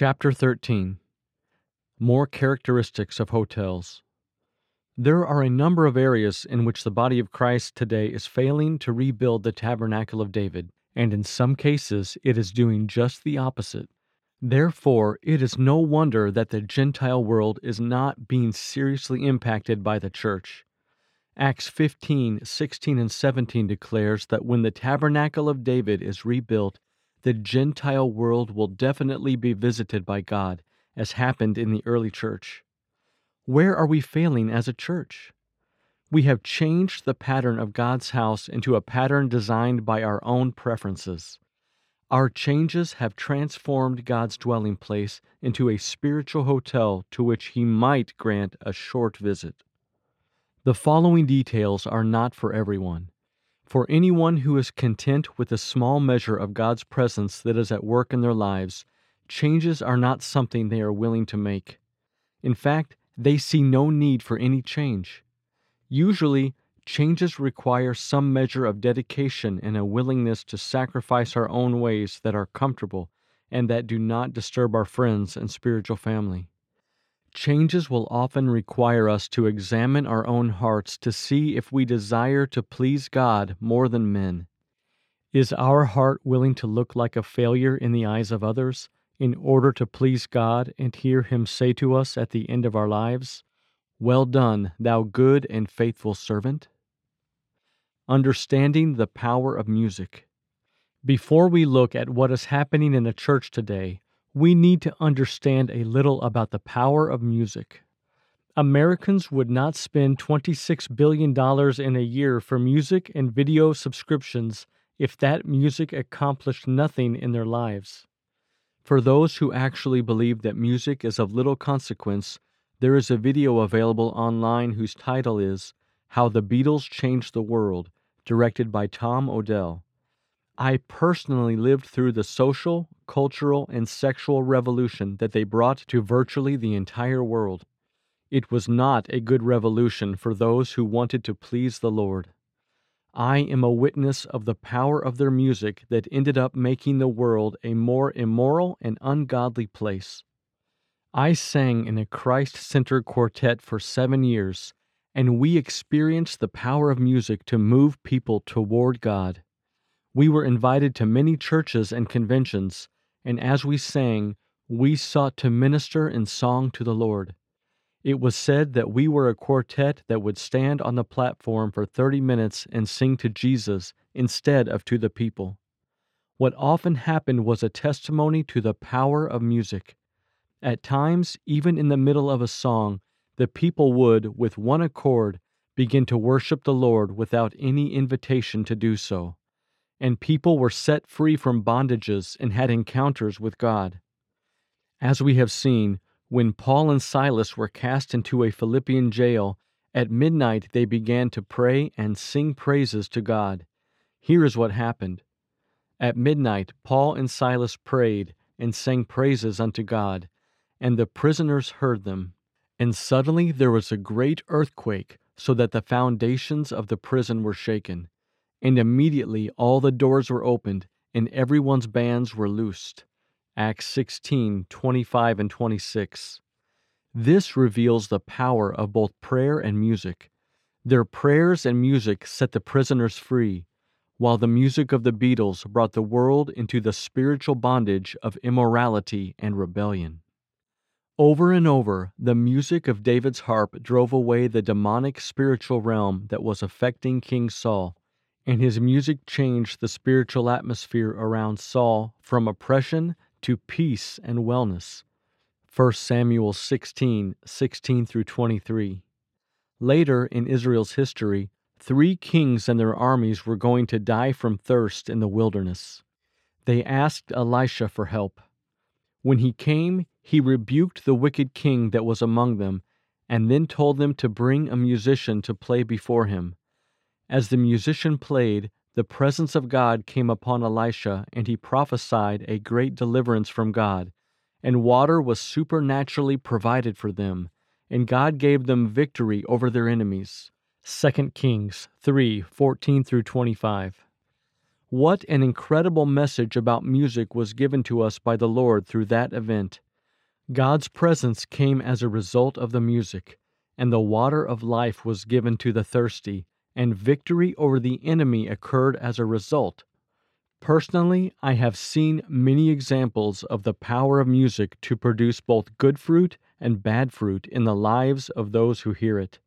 Chapter 13 More Characteristics of Hotels. There are a number of areas in which the body of Christ today is failing to rebuild the tabernacle of David, and in some cases it is doing just the opposite. Therefore, it is no wonder that the Gentile world is not being seriously impacted by the church. Acts 15, 16, and 17 declares that when the tabernacle of David is rebuilt, the Gentile world will definitely be visited by God, as happened in the early church. Where are we failing as a church? We have changed the pattern of God's house into a pattern designed by our own preferences. Our changes have transformed God's dwelling place into a spiritual hotel to which He might grant a short visit. The following details are not for everyone. For anyone who is content with the small measure of God's presence that is at work in their lives, changes are not something they are willing to make. In fact, they see no need for any change. Usually, changes require some measure of dedication and a willingness to sacrifice our own ways that are comfortable and that do not disturb our friends and spiritual family. Changes will often require us to examine our own hearts to see if we desire to please God more than men. Is our heart willing to look like a failure in the eyes of others in order to please God and hear Him say to us at the end of our lives, Well done, thou good and faithful servant? Understanding the power of music. Before we look at what is happening in the church today, we need to understand a little about the power of music. Americans would not spend $26 billion in a year for music and video subscriptions if that music accomplished nothing in their lives. For those who actually believe that music is of little consequence, there is a video available online whose title is How the Beatles Changed the World, directed by Tom O'Dell. I personally lived through the social, cultural, and sexual revolution that they brought to virtually the entire world. It was not a good revolution for those who wanted to please the Lord. I am a witness of the power of their music that ended up making the world a more immoral and ungodly place. I sang in a Christ centered quartet for seven years, and we experienced the power of music to move people toward God. We were invited to many churches and conventions, and as we sang, we sought to minister in song to the Lord. It was said that we were a quartet that would stand on the platform for 30 minutes and sing to Jesus instead of to the people. What often happened was a testimony to the power of music. At times, even in the middle of a song, the people would, with one accord, begin to worship the Lord without any invitation to do so and people were set free from bondages and had encounters with God. As we have seen, when Paul and Silas were cast into a Philippian jail, at midnight they began to pray and sing praises to God. Here is what happened. At midnight, Paul and Silas prayed and sang praises unto God, and the prisoners heard them. And suddenly there was a great earthquake, so that the foundations of the prison were shaken. And immediately all the doors were opened, and everyone's bands were loosed. Acts 16 25 and 26. This reveals the power of both prayer and music. Their prayers and music set the prisoners free, while the music of the Beatles brought the world into the spiritual bondage of immorality and rebellion. Over and over, the music of David's harp drove away the demonic spiritual realm that was affecting King Saul and his music changed the spiritual atmosphere around Saul from oppression to peace and wellness. 1 Samuel 16 16 through 23. Later in Israel's history, three kings and their armies were going to die from thirst in the wilderness. They asked Elisha for help. When he came, he rebuked the wicked king that was among them, and then told them to bring a musician to play before him. As the musician played, the presence of God came upon Elisha, and he prophesied a great deliverance from God. And water was supernaturally provided for them, and God gave them victory over their enemies. 2 Kings 3 14 through 25. What an incredible message about music was given to us by the Lord through that event. God's presence came as a result of the music, and the water of life was given to the thirsty, and victory over the enemy occurred as a result. Personally, I have seen many examples of the power of music to produce both good fruit and bad fruit in the lives of those who hear it.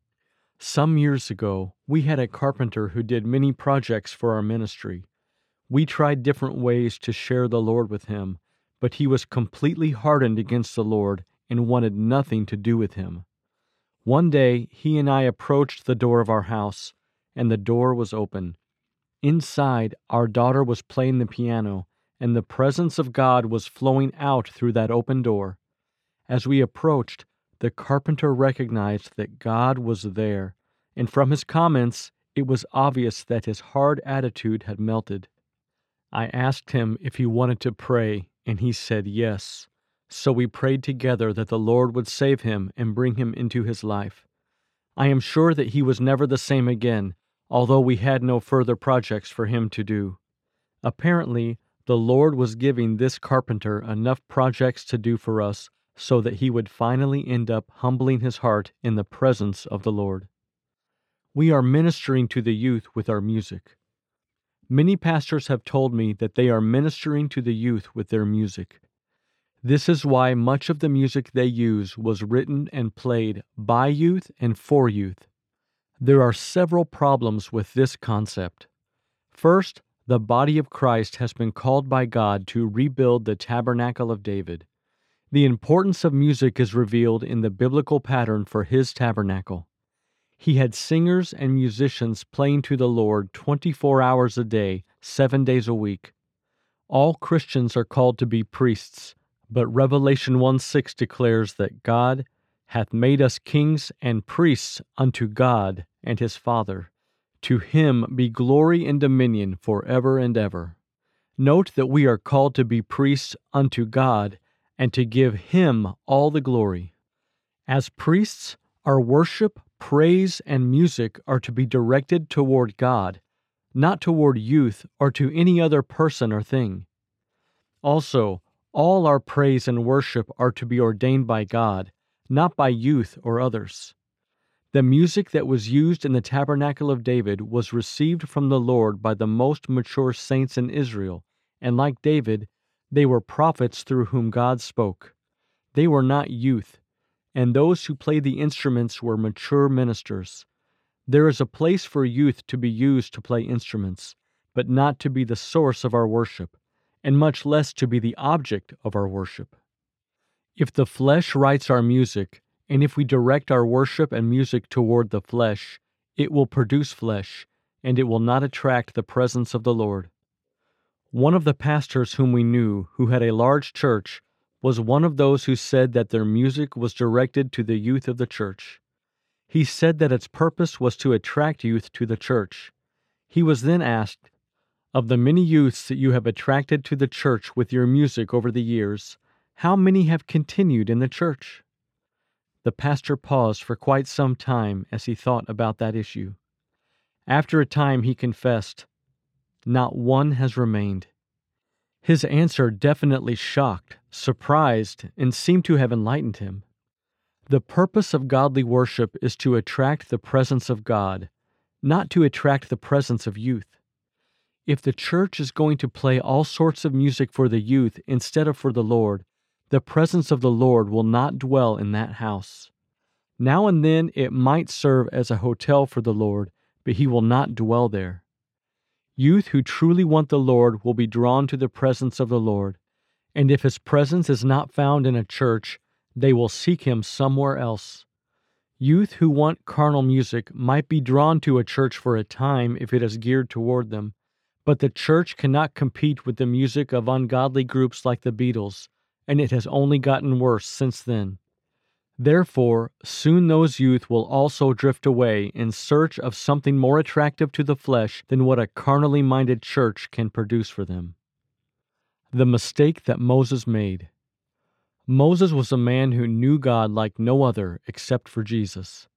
Some years ago, we had a carpenter who did many projects for our ministry. We tried different ways to share the Lord with him, but he was completely hardened against the Lord and wanted nothing to do with him. One day, he and I approached the door of our house, and the door was open. Inside, our daughter was playing the piano, and the presence of God was flowing out through that open door. As we approached, the carpenter recognized that God was there, and from his comments, it was obvious that his hard attitude had melted. I asked him if he wanted to pray, and he said yes. So we prayed together that the Lord would save him and bring him into his life. I am sure that he was never the same again, although we had no further projects for him to do. Apparently, the Lord was giving this carpenter enough projects to do for us so that he would finally end up humbling his heart in the presence of the Lord. We are ministering to the youth with our music. Many pastors have told me that they are ministering to the youth with their music. This is why much of the music they use was written and played by youth and for youth. There are several problems with this concept. First, the body of Christ has been called by God to rebuild the tabernacle of David. The importance of music is revealed in the biblical pattern for his tabernacle. He had singers and musicians playing to the Lord 24 hours a day, seven days a week. All Christians are called to be priests, but Revelation 1 6 declares that God hath made us kings and priests unto God and his Father. To him be glory and dominion for ever and ever. Note that we are called to be priests unto God and to give Him all the glory. As priests, our worship, praise, and music are to be directed toward God, not toward youth or to any other person or thing. Also, all our praise and worship are to be ordained by God, not by youth or others. The music that was used in the tabernacle of David was received from the Lord by the most mature saints in Israel, and like David, they were prophets through whom God spoke. They were not youth, and those who played the instruments were mature ministers. There is a place for youth to be used to play instruments, but not to be the source of our worship, and much less to be the object of our worship. If the flesh writes our music, and if we direct our worship and music toward the flesh, it will produce flesh, and it will not attract the presence of the Lord. One of the pastors whom we knew, who had a large church, was one of those who said that their music was directed to the youth of the church. He said that its purpose was to attract youth to the church. He was then asked, Of the many youths that you have attracted to the church with your music over the years, how many have continued in the church? The pastor paused for quite some time as he thought about that issue. After a time, he confessed, not one has remained. His answer definitely shocked, surprised, and seemed to have enlightened him. The purpose of godly worship is to attract the presence of God, not to attract the presence of youth. If the church is going to play all sorts of music for the youth instead of for the Lord, the presence of the Lord will not dwell in that house. Now and then it might serve as a hotel for the Lord, but he will not dwell there. Youth who truly want the Lord will be drawn to the presence of the Lord, and if his presence is not found in a church, they will seek him somewhere else. Youth who want carnal music might be drawn to a church for a time if it is geared toward them, but the church cannot compete with the music of ungodly groups like the Beatles, and it has only gotten worse since then. Therefore, soon those youth will also drift away in search of something more attractive to the flesh than what a carnally minded church can produce for them. The mistake that Moses made. Moses was a man who knew God like no other except for Jesus.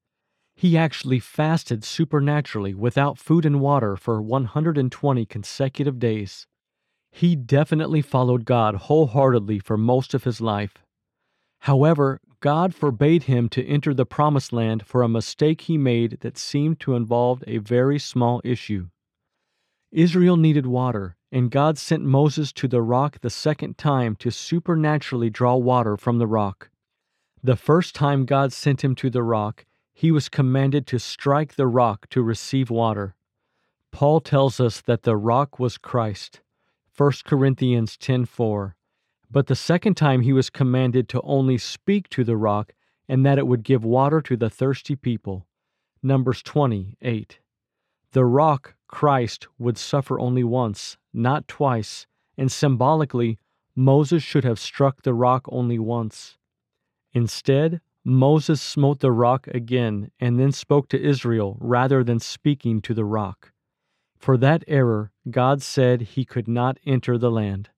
He actually fasted supernaturally without food and water for 120 consecutive days. He definitely followed God wholeheartedly for most of his life. However, God forbade him to enter the promised land for a mistake he made that seemed to involve a very small issue. Israel needed water, and God sent Moses to the rock the second time to supernaturally draw water from the rock. The first time God sent him to the rock, he was commanded to strike the rock to receive water. Paul tells us that the rock was Christ. 1 Corinthians 10:4. But the second time he was commanded to only speak to the rock and that it would give water to the thirsty people. Numbers 20:8. The rock, Christ, would suffer only once, not twice, and symbolically, Moses should have struck the rock only once. Instead, Moses smote the rock again and then spoke to Israel rather than speaking to the rock. For that error, God said he could not enter the land.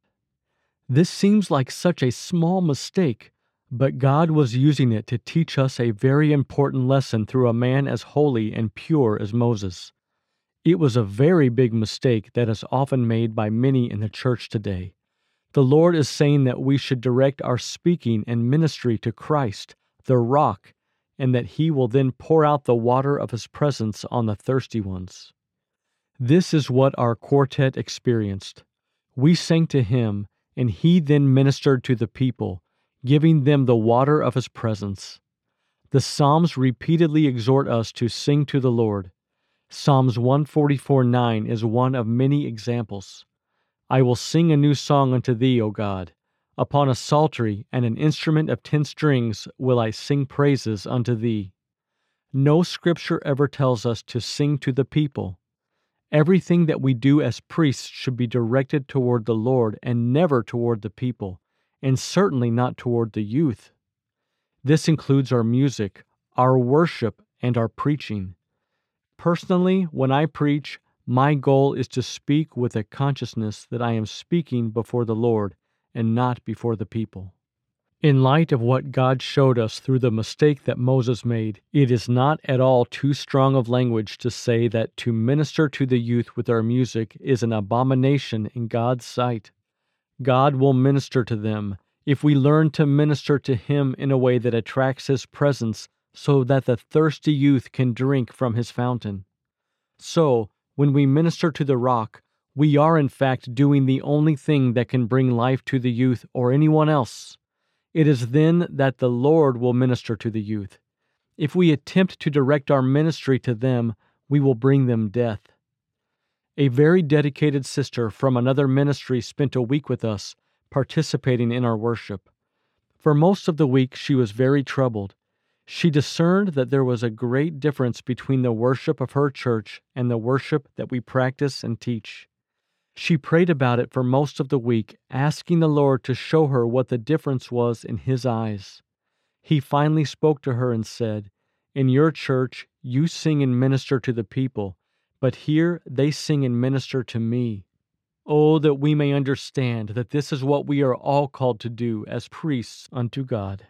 This seems like such a small mistake, but God was using it to teach us a very important lesson through a man as holy and pure as Moses. It was a very big mistake that is often made by many in the church today. The Lord is saying that we should direct our speaking and ministry to Christ, the rock, and that He will then pour out the water of His presence on the thirsty ones. This is what our quartet experienced. We sang to Him, and He then ministered to the people giving them the water of his presence. The Psalms repeatedly exhort us to sing to the Lord. Psalms 144 9 is one of many examples. I will sing a new song unto thee, O God. Upon a psaltery and an instrument of ten strings will I sing praises unto thee. No scripture ever tells us to sing to the people. Everything that we do as priests should be directed toward the Lord and never toward the people and certainly not toward the youth. This includes our music, our worship, and our preaching. Personally, when I preach, my goal is to speak with a consciousness that I am speaking before the Lord and not before the people. In light of what God showed us through the mistake that Moses made, it is not at all too strong of language to say that to minister to the youth with our music is an abomination in God's sight. God will minister to them if we learn to minister to Him in a way that attracts His presence so that the thirsty youth can drink from His fountain. So, when we minister to the rock, we are in fact doing the only thing that can bring life to the youth or anyone else. It is then that the Lord will minister to the youth. If we attempt to direct our ministry to them, we will bring them death. A very dedicated sister from another ministry spent a week with us, participating in our worship. For most of the week, she was very troubled. She discerned that there was a great difference between the worship of her church and the worship that we practice and teach. She prayed about it for most of the week, asking the Lord to show her what the difference was in His eyes. He finally spoke to her and said, In your church, you sing and minister to the people, but here they sing and minister to me. Oh, that we may understand that this is what we are all called to do as priests unto God.